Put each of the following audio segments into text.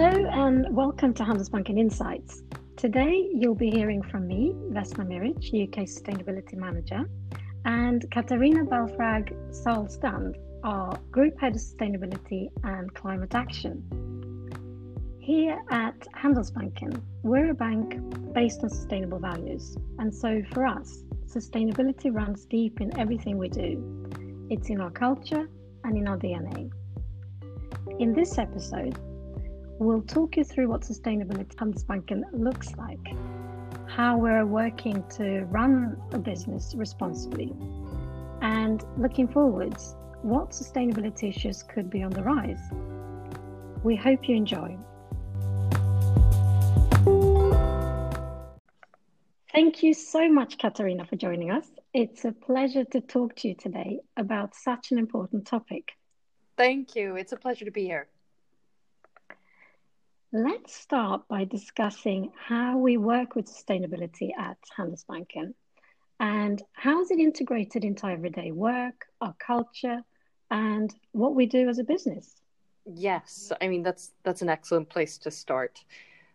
Hello and welcome to Handelsbanken Insights. Today you'll be hearing from me, Vesna Miric, UK Sustainability Manager, and Katarina Belfrage Salstand, our Group Head of Sustainability and Climate Action. Here at Handelsbanken, we're a bank based on sustainable values, and so for us, sustainability runs deep in everything we do. It's in our culture and in our DNA. In this episode, We'll talk you through what sustainability Handelsbanken looks like, how we're working to run a business responsibly, and looking forwards, what sustainability issues could be on the rise. We hope you enjoy. Thank you so much, Katarina, for joining us. It's a pleasure to talk to you today about such an important topic. Thank you. It's a pleasure to be here. Let's start by discussing how we work with sustainability at Handelsbanken and how is it integrated into everyday work, our culture, and what we do as a business. Yes, I mean that's that's an excellent place to start.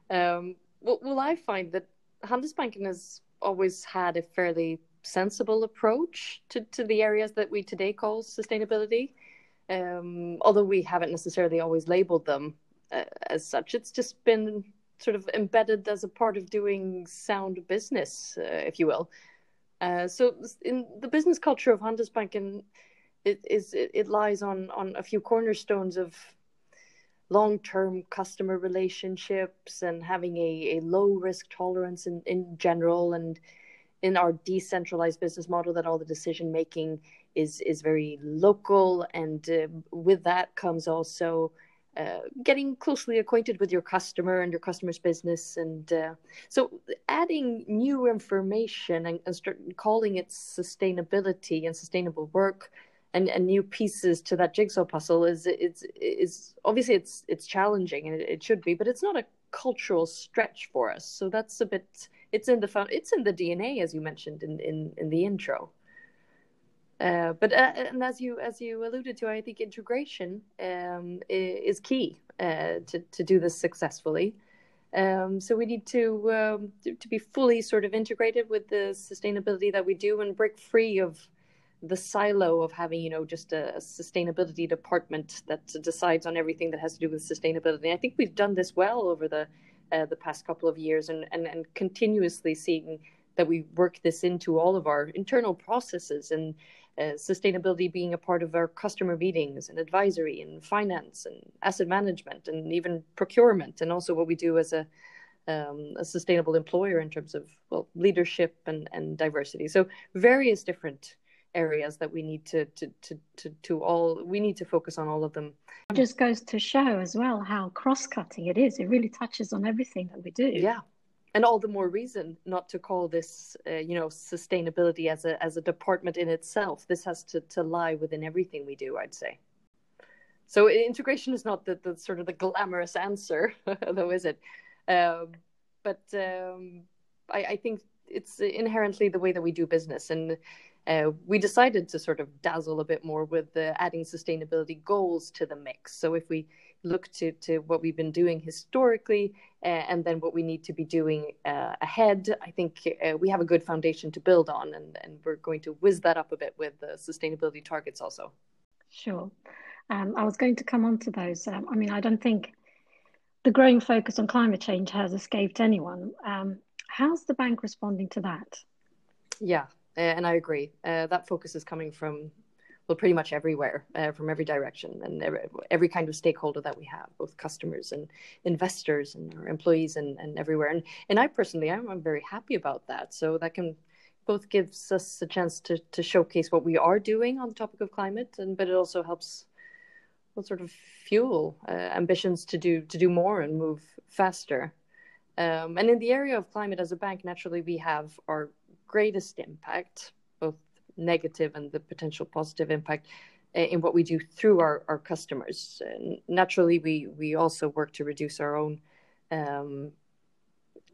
Um, well, well, I find that Handelsbanken has always had a fairly sensible approach to, to the areas that we today call sustainability. Um, although we haven't necessarily always labeled them uh, as such. It's just been sort of embedded as a part of doing sound business, uh, if you will. Uh, so in the business culture of Handelsbanken, it is it, it lies on on a few cornerstones of long-term customer relationships and having a, a low risk tolerance in, in general and in our decentralized business model that all the decision making is is very local and uh, with that comes also uh, getting closely acquainted with your customer and your customer's business and uh, so adding new information and, and start calling it sustainability and sustainable work and, and new pieces to that jigsaw puzzle is it's is obviously it's it's challenging and it, it should be but it's not a cultural stretch for us. So that's a bit it's in the it's in the dna as you mentioned in in, in the intro uh, but uh, and as you as you alluded to, I think integration um, is key uh, to to do this successfully. Um, so we need to, um, to, be fully sort of integrated with the sustainability that we do and break free of the silo of having you know just a, a sustainability department that decides on everything that has to do with sustainability. I think we've done this well over the uh, the past couple of years and, and and continuously seeing that we work this into all of our internal processes and uh, sustainability being a part of our customer meetings and advisory and finance and asset management and even procurement and also what we do as a um, a sustainable employer in terms of well leadership and, and diversity. So various different areas that we need to, to to to to all we need to focus on all of them. It just goes to show as well how cross-cutting it is. It really touches on everything that we do. Yeah and all the more reason not to call this uh, you know sustainability as a as a department in itself. This has to to lie within everything we do i'd say. So integration is not the, the sort of the glamorous answer though is it? Um, but um, I, I, think it's inherently the way that we do business. And uh, we decided to sort of dazzle a bit more with the adding sustainability goals to the mix. So if we look to, to what we've been doing historically uh, and then what we need to be doing uh, ahead. I think uh, we have a good foundation to build on, and, and we're going to whiz that up a bit with the sustainability targets also. Sure. Um, I was going to come on to those. Um, I mean, I don't think the growing focus on climate change has escaped anyone. Um, how's the bank responding to that? Yeah, and I agree. Uh, that focus is coming from well, pretty much everywhere uh, from every direction and every, every, kind of stakeholder that we have, both customers and investors and our employees and, and everywhere. And, and I personally, I'm, I'm very happy about that. So that can both gives us a chance to, to showcase what we are doing on the topic of climate, and but it also helps well, sort of fuel uh, ambitions to do to do more and move faster. Um, and in the area of climate, as a bank, naturally we have our greatest impact, negative and the potential positive impact eh, in what we do through our, our customers. Naturally, we, we also work to reduce our own um,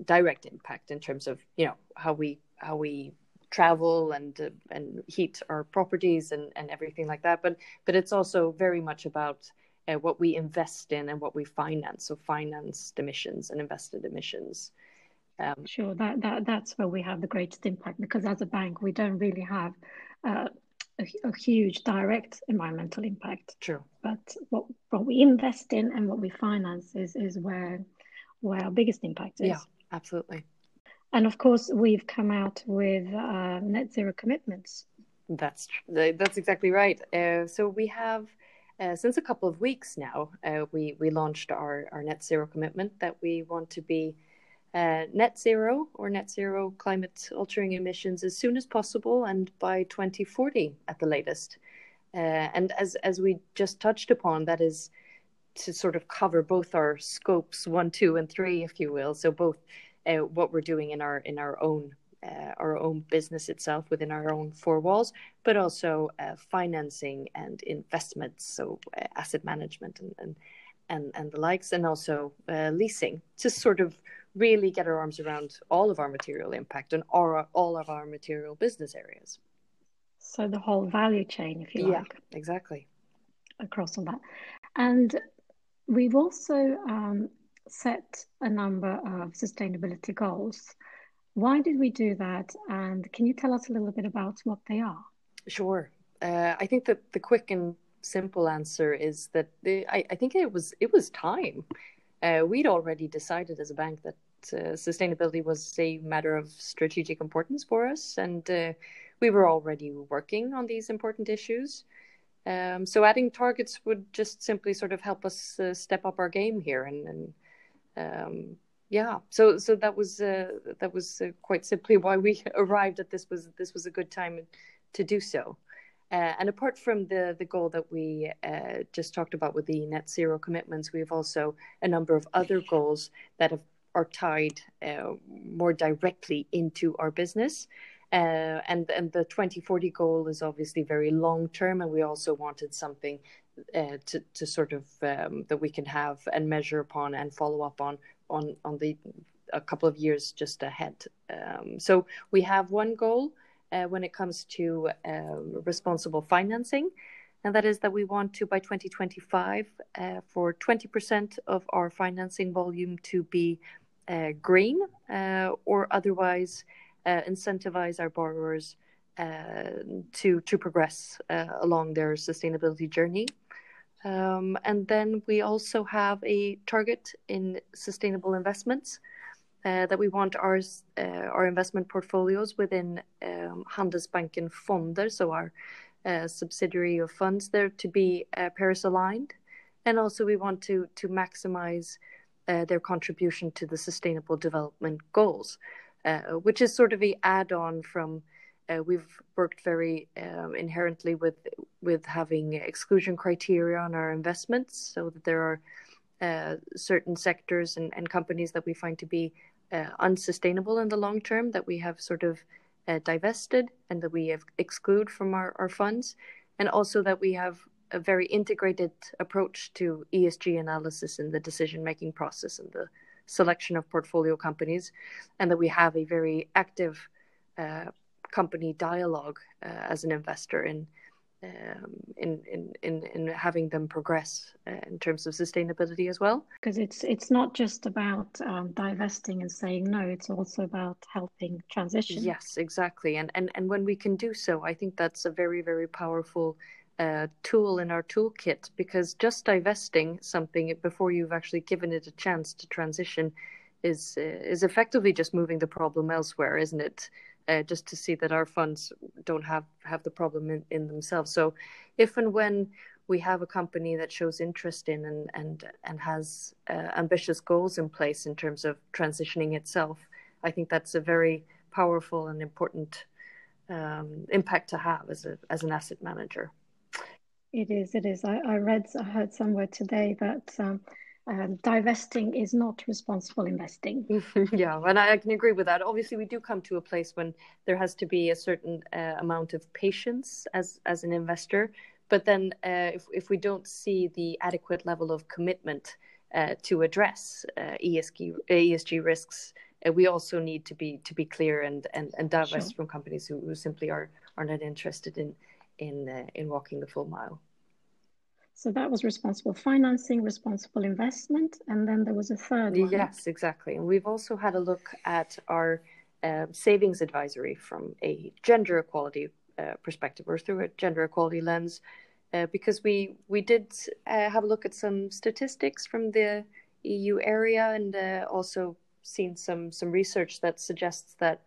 direct impact in terms of you know how we how we travel and uh, and heat our properties and, and everything like that. But but it's also very much about uh, what we invest in and what we finance. So financed emissions and invested emissions. Um, sure, that, that that's where we have the greatest impact because as a bank we don't really have uh, a, a, huge direct environmental impact. True. But what what we invest in and what we finance is is where where our biggest impact is. Yeah, absolutely. And of course, we've come out with uh, net zero commitments. That's that's exactly right. Uh, so we have. Uh, since a couple of weeks now, uh, we we launched our, our net zero commitment that we want to be uh, net zero or net zero climate altering emissions as soon as possible and by 2040 at the latest. Uh, and as as we just touched upon, that is to sort of cover both our scopes one, two, and three, if you will. So both uh, what we're doing in our in our own uh, our own business itself within our own four walls, but also uh, financing and investments, so uh, asset management and, and and and the likes, and also uh, leasing to sort of really get our arms around all of our material impact and all, all of our material business areas. So the whole value chain, if you yeah, like. exactly. Across all that. And we've also um, set a number of sustainability goals. Why did we do that? And can you tell us a little bit about what they are? Sure. Uh, I think that the quick and simple answer is that the, I, I think it was it was time uh, we'd already decided as a bank that uh, sustainability was a matter of strategic importance for us, and uh, we were already working on these important issues. Um, so adding targets would just simply sort of help us uh, step up our game here, and, and um, yeah, so so that was uh, that was uh, quite simply why we arrived at this was this was a good time to do so. Uh, and apart from the, the goal that we uh, just talked about with the net zero commitments, we have also a number of other goals that have, are tied uh, more directly into our business. Uh, and, and the 2040 goal is obviously very long term, and we also wanted something uh, to, to sort of um, that we can have and measure upon and follow up on on, on the a couple of years just ahead. Um, so we have one goal uh, when it comes to uh, responsible financing. And that is that we want to, by 2025, uh, for 20% of our financing volume to be uh, green uh, or otherwise uh, incentivize our borrowers to, to progress along their sustainability journey. Um, and then we also have a target in sustainable investments uh, that we want our uh, our investment portfolios within um, Handelsbanken Fonder, so our uh, subsidiary of funds there, to be uh, Paris aligned, and also we want to to maximize uh, their contribution to the Sustainable Development Goals, uh, which is sort of a add-on from. we've worked very um, inherently with with having exclusion criteria on our investments, so that there are certain sectors and, and, companies that we find to be uh, unsustainable in the long term that we have sort of uh, divested and that we have exclude from our, our funds, and also that we have a very integrated approach to ESG analysis in the decision making process and the selection of portfolio companies, and that we have a very active uh, company dialogue uh, as an investor in um, in, in, in, in having them progress uh, in terms of sustainability as well. Because it's it's not just about um, divesting and saying no; it's also about helping transition. Yes, exactly. And and and when we can do so, I think that's a very very powerful. Uh, tool in our toolkit because just divesting something before you've actually given it a chance to transition is uh, is effectively just moving the problem elsewhere, isn't it? uh, just to see that our funds don't have have the problem in, in themselves. So, if and when we have a company that shows interest in and and and has uh, ambitious goals in place in terms of transitioning itself, I think that's a very powerful and important um, impact to have as a as an asset manager. It is. It is. I, I read. I heard somewhere today that. Um, um, divesting is not responsible investing. yeah, and I, I, can agree with that. Obviously, we do come to a place when there has to be a certain uh, amount of patience as as an investor. But then, uh, if if we don't see the adequate level of commitment uh, to address uh, ESG ESG risks, uh, we also need to be to be clear and and, and divest sure. from companies who, who simply are are not interested in in uh, in walking the full mile. So that was responsible financing, responsible investment, and then there was a third one. Yes, exactly. And we've also had a look at our uh, savings advisory from a gender equality uh, perspective or through a gender equality lens, uh, because we we did uh, have a look at some statistics from the EU area and uh, also seen some some research that suggests that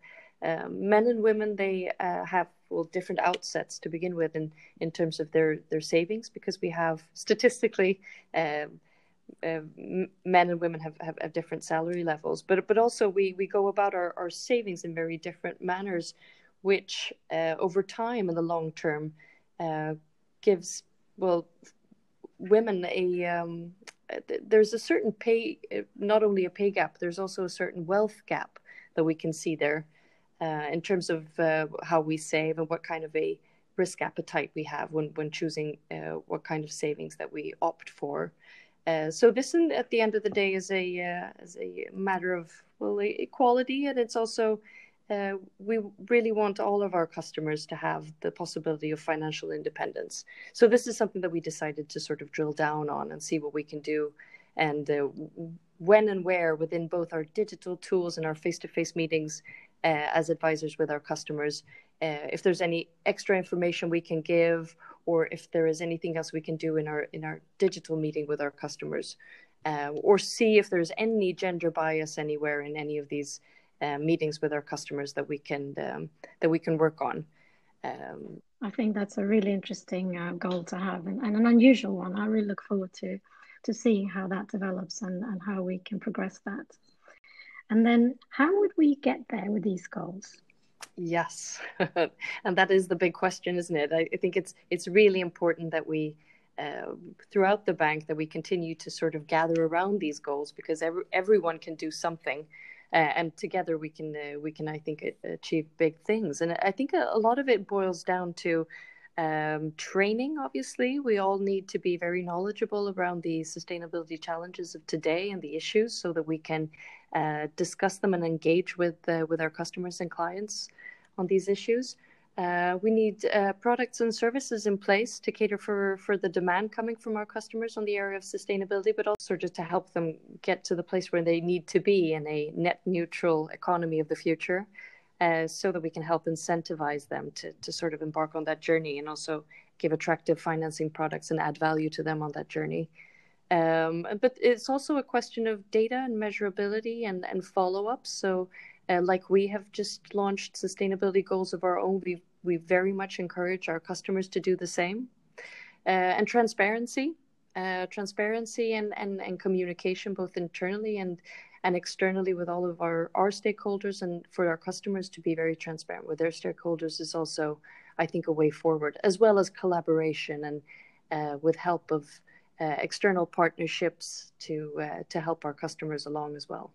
um, men and women they uh, have well different outsets to begin with in in terms of their their savings because we have statistically um, uh, men and women have, have, have, different salary levels. But but also we we go about our, our savings in very different manners which uh, over time in the long term uh, gives well women a um, there's a certain pay not only a pay gap there's also a certain wealth gap that we can see there uh, in terms of uh, how we save and what kind of a risk appetite we have when when choosing uh, what kind of savings that we opt for. Uh, so this, in, at the end of the day, is a uh, is a matter of well equality, and it's also we really want all of our customers to have the possibility of financial independence. So this is something that we decided to sort of drill down on and see what we can do, and when and where within both our digital tools and our face-to-face meetings uh, as advisors with our customers. Uh, if there's any extra information we can give, or if there is anything else we can do in our in our digital meeting with our customers, uh, or see if there's any gender bias anywhere in any of these uh, meetings with our customers that we can um, that we can work on. Um, I think that's a really interesting uh, goal to have and, and, an unusual one. I really look forward to to seeing how that develops and, and how we can progress that. And then how would we get there with these goals? Yes, and that is the big question, isn't it? I, think it's it's really important that we uh, throughout the bank that we continue to sort of gather around these goals because every, everyone can do something. Uh, and together we can uh, we can I think achieve big things. And I think a, a lot of it boils down to um, training, obviously, we all need to be very knowledgeable around the sustainability challenges of today and the issues so that we can uh, discuss them and engage with, uh, with our customers and clients on these issues. Uh, we need uh, products and services in place to cater for, for the demand coming from our customers on the area of sustainability, but also just to help them get to the place where they need to be in a net neutral economy of the future uh, so that we can help incentivize them to, to sort of embark on that journey and also give attractive financing products and add value to them on that journey. Um, but it's also a question of data and measurability and, and follow up. So, uh, like we have just launched sustainability goals of our own, we we very much encourage our customers to do the same. Uh, and transparency, uh, transparency and, and, and communication both internally and and externally with all of our, our stakeholders and for our customers to be very transparent with their stakeholders is also, I think, a way forward, as well as collaboration and uh, with help of uh, external partnerships to uh, to help our customers along as well.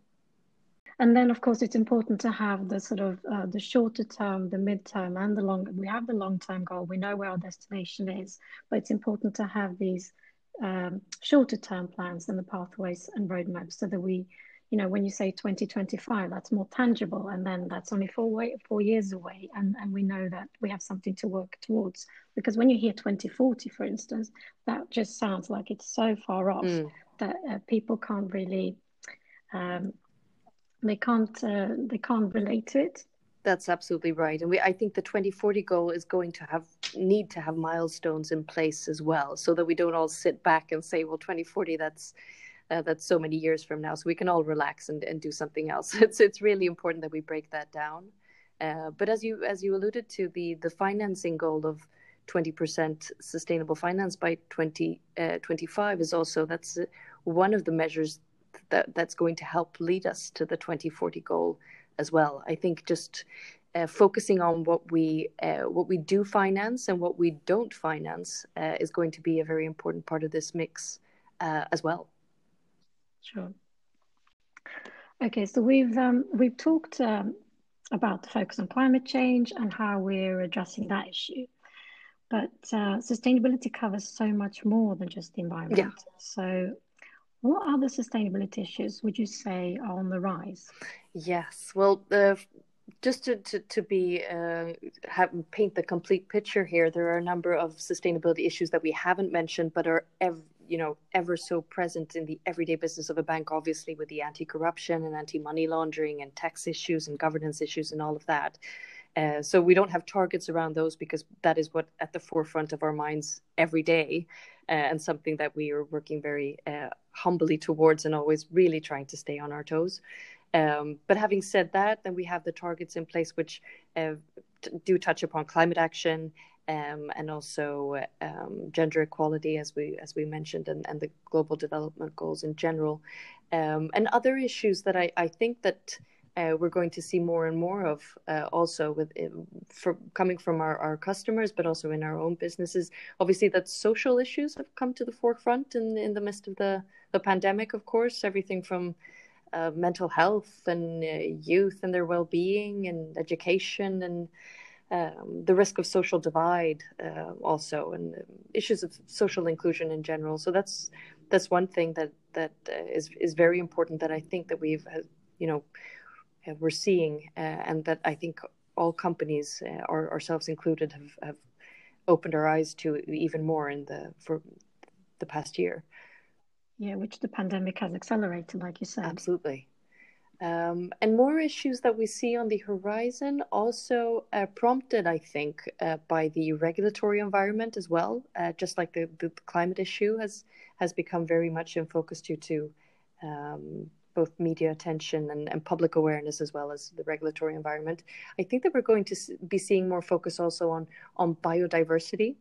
And then, of course, it's important to have the sort of uh, the shorter term, the midterm, and the long. We have the long term goal. We know where our destination is, but it's important to have these um, shorter term plans and the pathways and roadmaps so that we you know, when you say 2025, that's more tangible, and then that's only four way, four years away, and and we know that we have something to work towards. Because when you hear 2040, for instance, that just sounds like it's so far off mm. that uh, people can't really, um, they can't uh, they can't relate to it. That's absolutely right, and we I think the 2040 goal is going to have need to have milestones in place as well, so that we don't all sit back and say, well, 2040, that's uh, that's so many years from now so we can all relax and, and do something else. It's it's really important that we break that down. Uh, but as you as you alluded to the the financing goal of 20% sustainable finance by 2025 uh, is also that's uh, one of the measures that that's going to help lead us to the 2040 goal as well. I think just uh, focusing on what we uh, what we do finance and what we don't finance uh, is going to be a very important part of this mix uh, as well. Sure. Okay, so we've um, we've talked um, about the focus on climate change and how we're addressing that issue, but uh, sustainability covers so much more than just the environment. Yeah. So, what other sustainability issues would you say are on the rise? Yes, well, uh, just to to, to be uh, have, paint the complete picture here, there are a number of sustainability issues that we haven't mentioned, but are ev- you know ever so present in the everyday business of a bank. Obviously, with the anti-corruption and anti-money laundering and tax issues and governance issues and all of that. Uh, so we don't have targets around those because that is what at the forefront of our minds every day, uh, and something that we are working very uh, humbly towards and always really trying to stay on our toes. Um, but having said that, then we have the targets in place which uh, t- do touch upon climate action um, and also um, gender equality, as we as we mentioned, and, and the global development goals in general, um, and other issues that I, I think that. Uh, we're going to see more and more of uh, also with for coming from our, our customers, but also in our own businesses. Obviously, that social issues have come to the forefront in in the midst of the the pandemic. Of course, everything from uh, mental health and uh, youth and their well-being and education and um, the risk of social divide uh, also and issues of social inclusion in general so that's that's one thing that that uh, is is very important that I think that we've uh, you know uh, we're seeing and that I think all companies or ourselves included have, have opened our eyes to even more in the for the past year yeah, which the pandemic has accelerated, like you said. Absolutely. Um, and more issues that we see on the horizon, also uh, prompted, I think, uh, by the regulatory environment as well. Uh, just like the, the, climate issue has has become very much in focus due to um, both media attention and, and, public awareness as well as the regulatory environment. I think that we're going to be seeing more focus also on on biodiversity,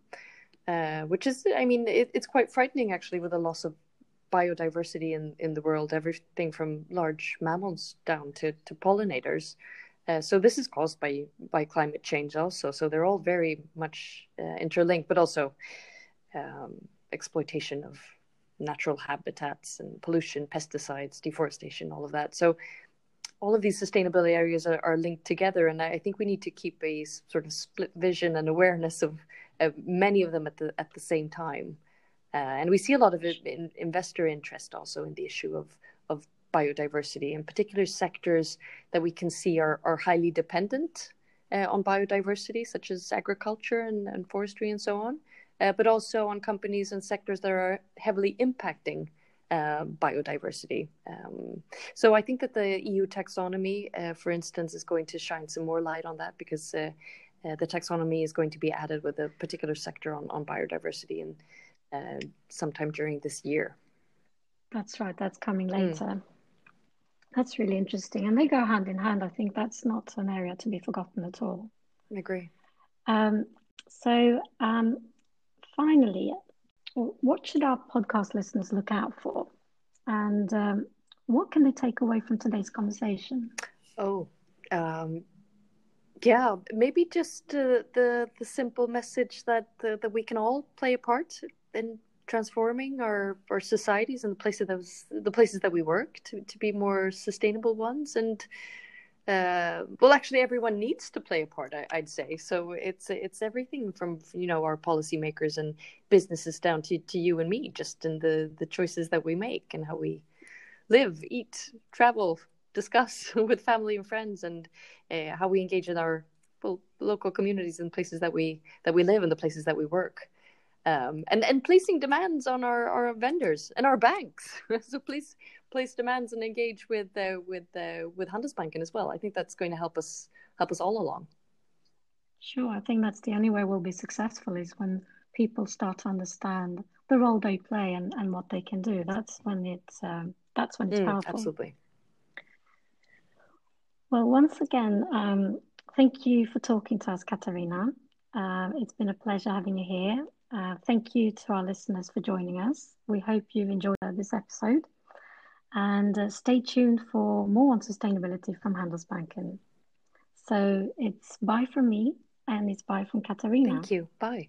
uh, which is, I mean, it, it's quite frightening actually with the loss of biodiversity in, in the world, everything from large mammals down to, to pollinators. Uh, so this is caused by by climate change also. So they're all very much uh, interlinked, but also um, exploitation of natural habitats and pollution, pesticides, deforestation, all of that. So all of these sustainability areas are, are linked together, and I think we need to keep a sort of split vision and awareness of, of many of them at the at the same time. Uh, and we see a lot of in, investor interest also in the issue of, of biodiversity, in particular sectors that we can see are, are highly dependent uh, on biodiversity, such as agriculture and, and forestry and so on, uh, but also on companies and sectors that are heavily impacting uh, biodiversity. Um, so I think that the EU taxonomy, uh, for instance, is going to shine some more light on that because uh, uh, the taxonomy is going to be added with a particular sector on, on biodiversity and uh, sometime during this year. That's right. That's coming hmm. later. Mm. That's really interesting, and they go hand in hand. I think that's not an area to be forgotten at all. I agree. Um, so, um, finally, what should our podcast listeners look out for, and um, what can they take away from today's conversation? Oh, um, yeah, maybe just uh, the the simple message that uh, that we can all play a part in transforming our, our societies and the places that was, the places that we work to, to be more sustainable ones. And uh, well actually everyone needs to play a part I, would say. So it's it's everything from you know our policymakers and businesses down to, to you and me just in the the choices that we make and how we live eat travel discuss with family and friends and uh, how we engage in our well, local communities and places that we that we live and the places that we work um, and and placing demands on our, our vendors and our banks. so please place demands and engage with uh, with uh, with Handelsbanken as well. I think that's going to help us help us all along. Sure, I think that's the only way we'll be successful is when people start to understand the role they play and, and what they can do. That's when it's um, that's when it's mm, powerful. Absolutely. Well, once again, um, thank you for talking to us, Katarina. Um, it's been a pleasure having you here. Uh, thank you to our listeners for joining us. We hope you've enjoyed this episode. And uh, stay tuned for more on sustainability from Handelsbanken. So it's bye from me and it's bye from Katarina. Thank you. Bye.